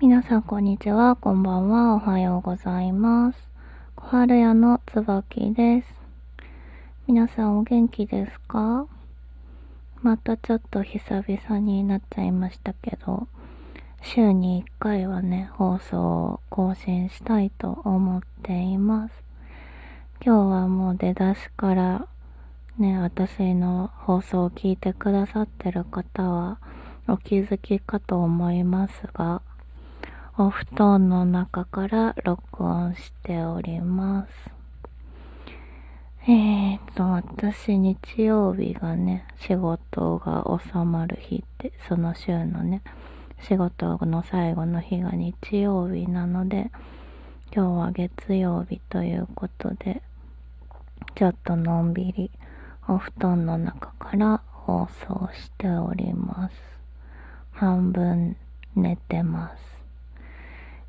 皆さんこんにちは、こんばんは、おはようございます。小春屋の椿です。皆さんお元気ですか？またちょっと久々になっちゃいましたけど、週に1回はね、放送を更新したいと思っています。今日はもう出だしからね、私の放送を聞いてくださってる方はお気づきかと思いますが、お布団の中から録音しております。えーと、私日曜日がね、仕事が収まる日って、その週のね、仕事の最後の日が日曜日なので、今日は月曜日ということで、ちょっとのんびりお布団の中から放送しております。半分寝てます。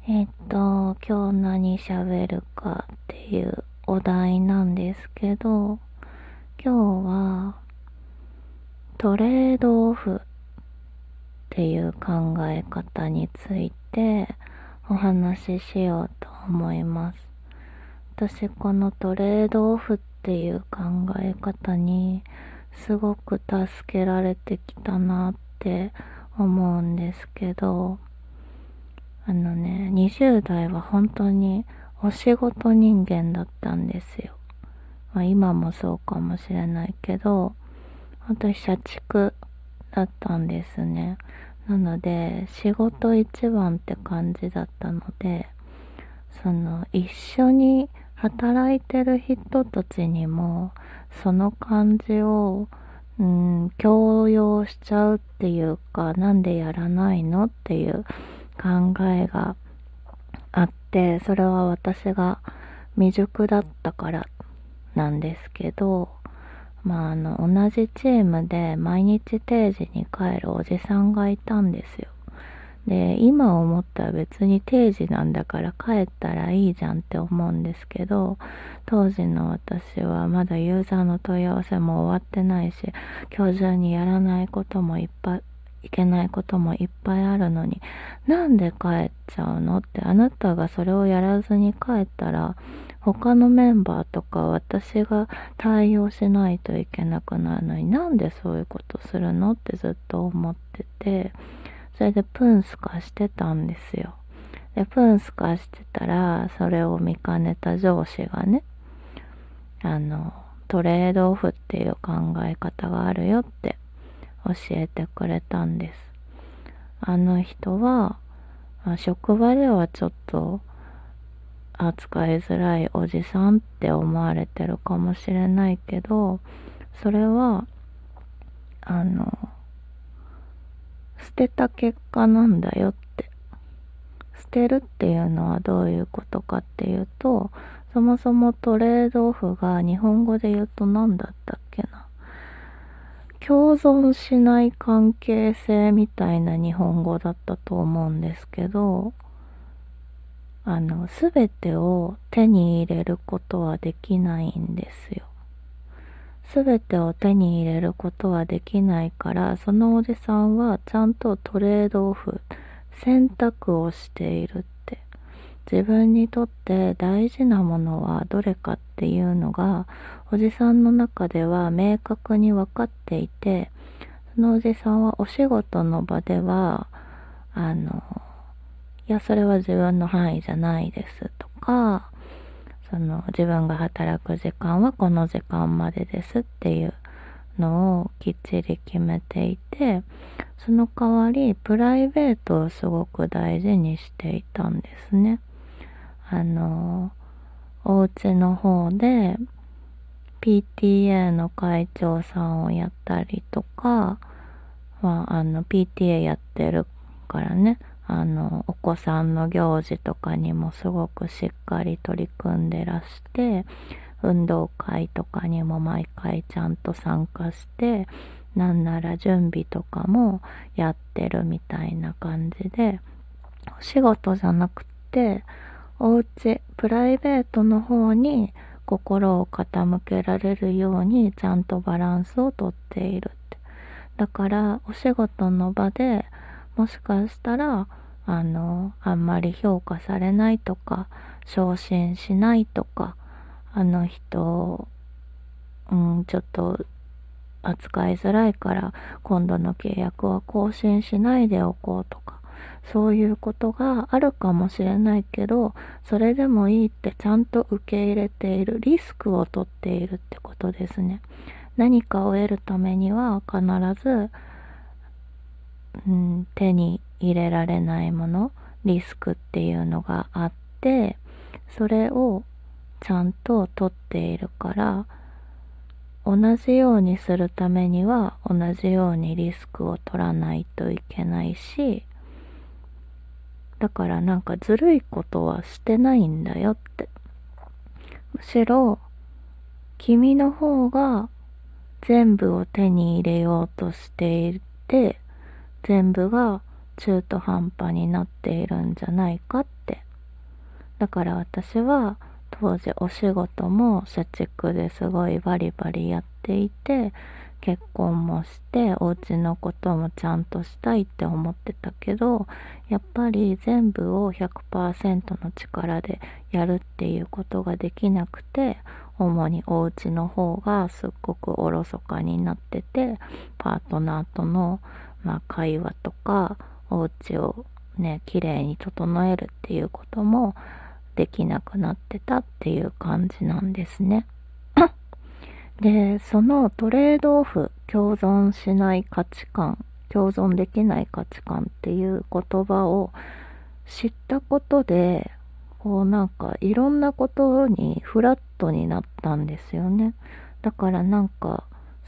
えっと、今日何喋るかっていうお題なんですけど、今日はトレードオフっていう考え方についてお話ししようと思います。私このトレードオフっていう考え方にすごく助けられてきたなって思うんですけど、あのね、20代は本当にお仕事人間だったんですよ。まあ今もそうかもしれないけど、本当に社畜だったんですね。なので、仕事一番って感じだったので、その一緒に働いてる人たちにも、その感じを、うん、強要しちゃうっていうか、なんでやらないのっていう考えがあって、それは私が未熟だったからなんですけど、まああの、同じチームで毎日定時に帰るおじさんがいたんですよ。で、今思ったら別に定時なんだから帰ったらいいじゃんって思うんですけど、当時の私はまだユーザーの問い合わせも終わってないし、今日中にやらないこともいっぱい、いけないこともいっぱいあるのに、なんで帰っちゃうの？って、あなたがそれをやらずに帰ったら、他のメンバーとか私が対応しないといけなくなるのになんでそういうことするの？ってずっと思ってて、それでプンスカしてたんですよ。で、プンスカしてたら、それを見かねた上司がね、あの、トレードオフっていう考え方があるよって教えてくれたんです。あの人は、あ、職場ではちょっと扱いづらいおじさんって思われてるかもしれないけど、それは、あの、捨てた結果なんだよって。捨てるっていうのはどういうことかっていうと、そもそもトレードオフが日本語で言うと何だったっ。共存しない関係性みたいな日本語だったと思うんですけど、あの、すべてを手に入れることはできないんですよ。すべてを手に入れることはできないから、そのおじさんはちゃんとトレードオフ、選択をしているって。自分にとって大事なものはどれかっていうのが、おじさんの中では明確に分かっていて、そのおじさんはお仕事の場では、あの、いや、それは自分の範囲じゃないですとか、その自分が働く時間はこの時間までですっていうのをきっちり決めていて、その代わりプライベートをすごく大事にしていたんですね。あの、お家の方で PTA の会長さんをやったりとか、まあ、あの PTA やってるからね、あの、お子さんの行事とかにもすごくしっかり取り組んでらして、運動会とかにも毎回ちゃんと参加して、なんなら準備とかもやってるみたいな感じで、お仕事じゃなくて、お家、プライベートの方に心を傾けられるようにちゃんとバランスをとっているって。だから、お仕事の場でもしかしたらあの、あんまり評価されないとか、昇進しないとか、あの人、うん、ちょっと扱いづらいから今度の契約は更新しないでおこうとか、そういうことがあるかもしれないけど、それでもいいってちゃんと受け入れている、リスクをとっているってことですね。何かを得るためには必ず、うん、手に入れられないもの、リスクっていうのがあって、それをちゃんと取っているから、同じようにするためには同じようにリスクを取らないといけないし、だからなんかずるいことはしてないんだよって。むしろ、君の方が全部を手に入れようとしていて、全部が中途半端になっているんじゃないかって。だから私は当時お仕事も社畜ですごいバリバリやっていて、結婚もしてお家のこともちゃんとしたいって思ってたけどやっぱり全部を100%の力でやるっていうことができなくて主にお家の方がすっごくおろそかになっててパートナーとの、まあ、会話とかお家をね綺麗に整えるっていうこともできなくなってたっていう感じなんですね。で、そのトレードオフ、共存しない価値観、共存できない価値観っていう言葉を知ったことで、こうなんかいろんなことにフラットになったんですよね。だからなんか、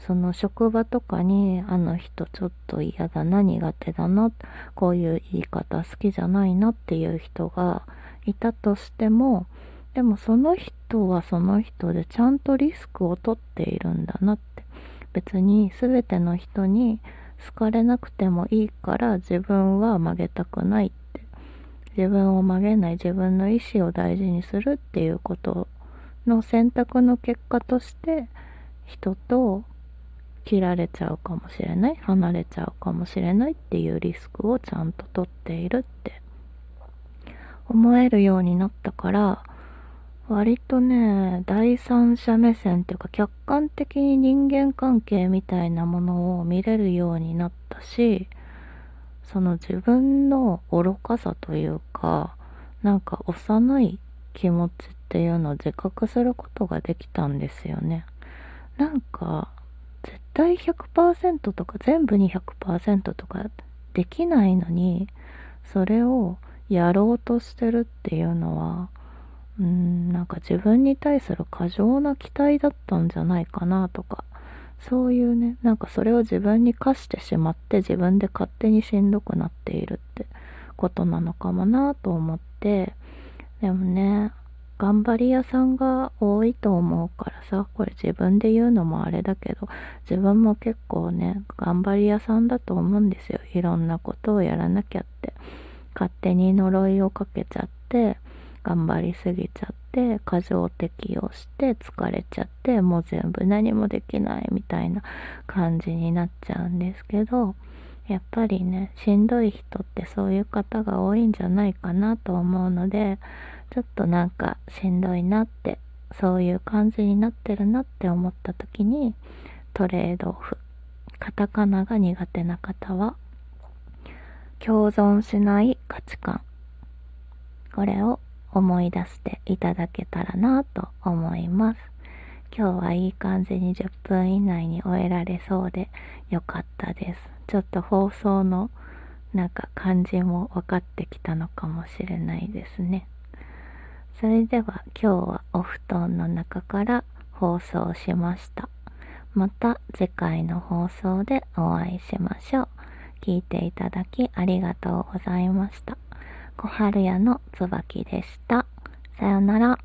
その職場とかにあの人ちょっと嫌だな苦手だなこういう言い方好きじゃないなっていう人がいたとしてもでもその人はその人でちゃんとリスクを取っているんだなって。別に全ての人に好かれなくてもいいから自分は曲げたくないって。自分を曲げない自分の意思を大事にするっていうことの選択の結果として人と切られちゃうかもしれない離れちゃうかもしれないっていうリスクをちゃんと取っているって思えるようになったから割とね、第三者目線っていうか客観的に人間関係みたいなものを見れるようになったし、その自分の愚かさというか、なんか幼い気持ちっていうのを自覚することができたんですよね。なんか、絶対100%とか全部に100%とかできないのに、それをやろうとしてるっていうのは、うん、なんか自分に対する過剰な期待だったんじゃないかなとか、そういうね、なんかそれを自分に課してしまって自分で勝手にしんどくなっているってことなのかもなと思って、でもね、頑張り屋さんが多いと思うからさ、これ自分で言うのもあれだけど、自分も結構ね、頑張り屋さんだと思うんですよ。いろんなことをやらなきゃって。勝手に呪いをかけちゃって、頑張りすぎちゃって過剰適応して疲れちゃってもう全部何もできないみたいな感じになっちゃうんですけどやっぱりねしんどい人ってそういう方が多いんじゃないかなと思うのでちょっとなんかしんどいなってそういう感じになってるなって思った時にトレードオフ。カタカナが苦手な方は共存しない価値観。これを思い出していただけたらなと思います。今日はいい感じに10分以内に終えられそうでよかったです。ちょっと放送のなんか感じも分かってきたのかもしれないですね。それでは今日はお布団の中から放送しました。また次回の放送でお会いしましょう。聞いていただきありがとうございました。小春屋の椿でした。さよなら。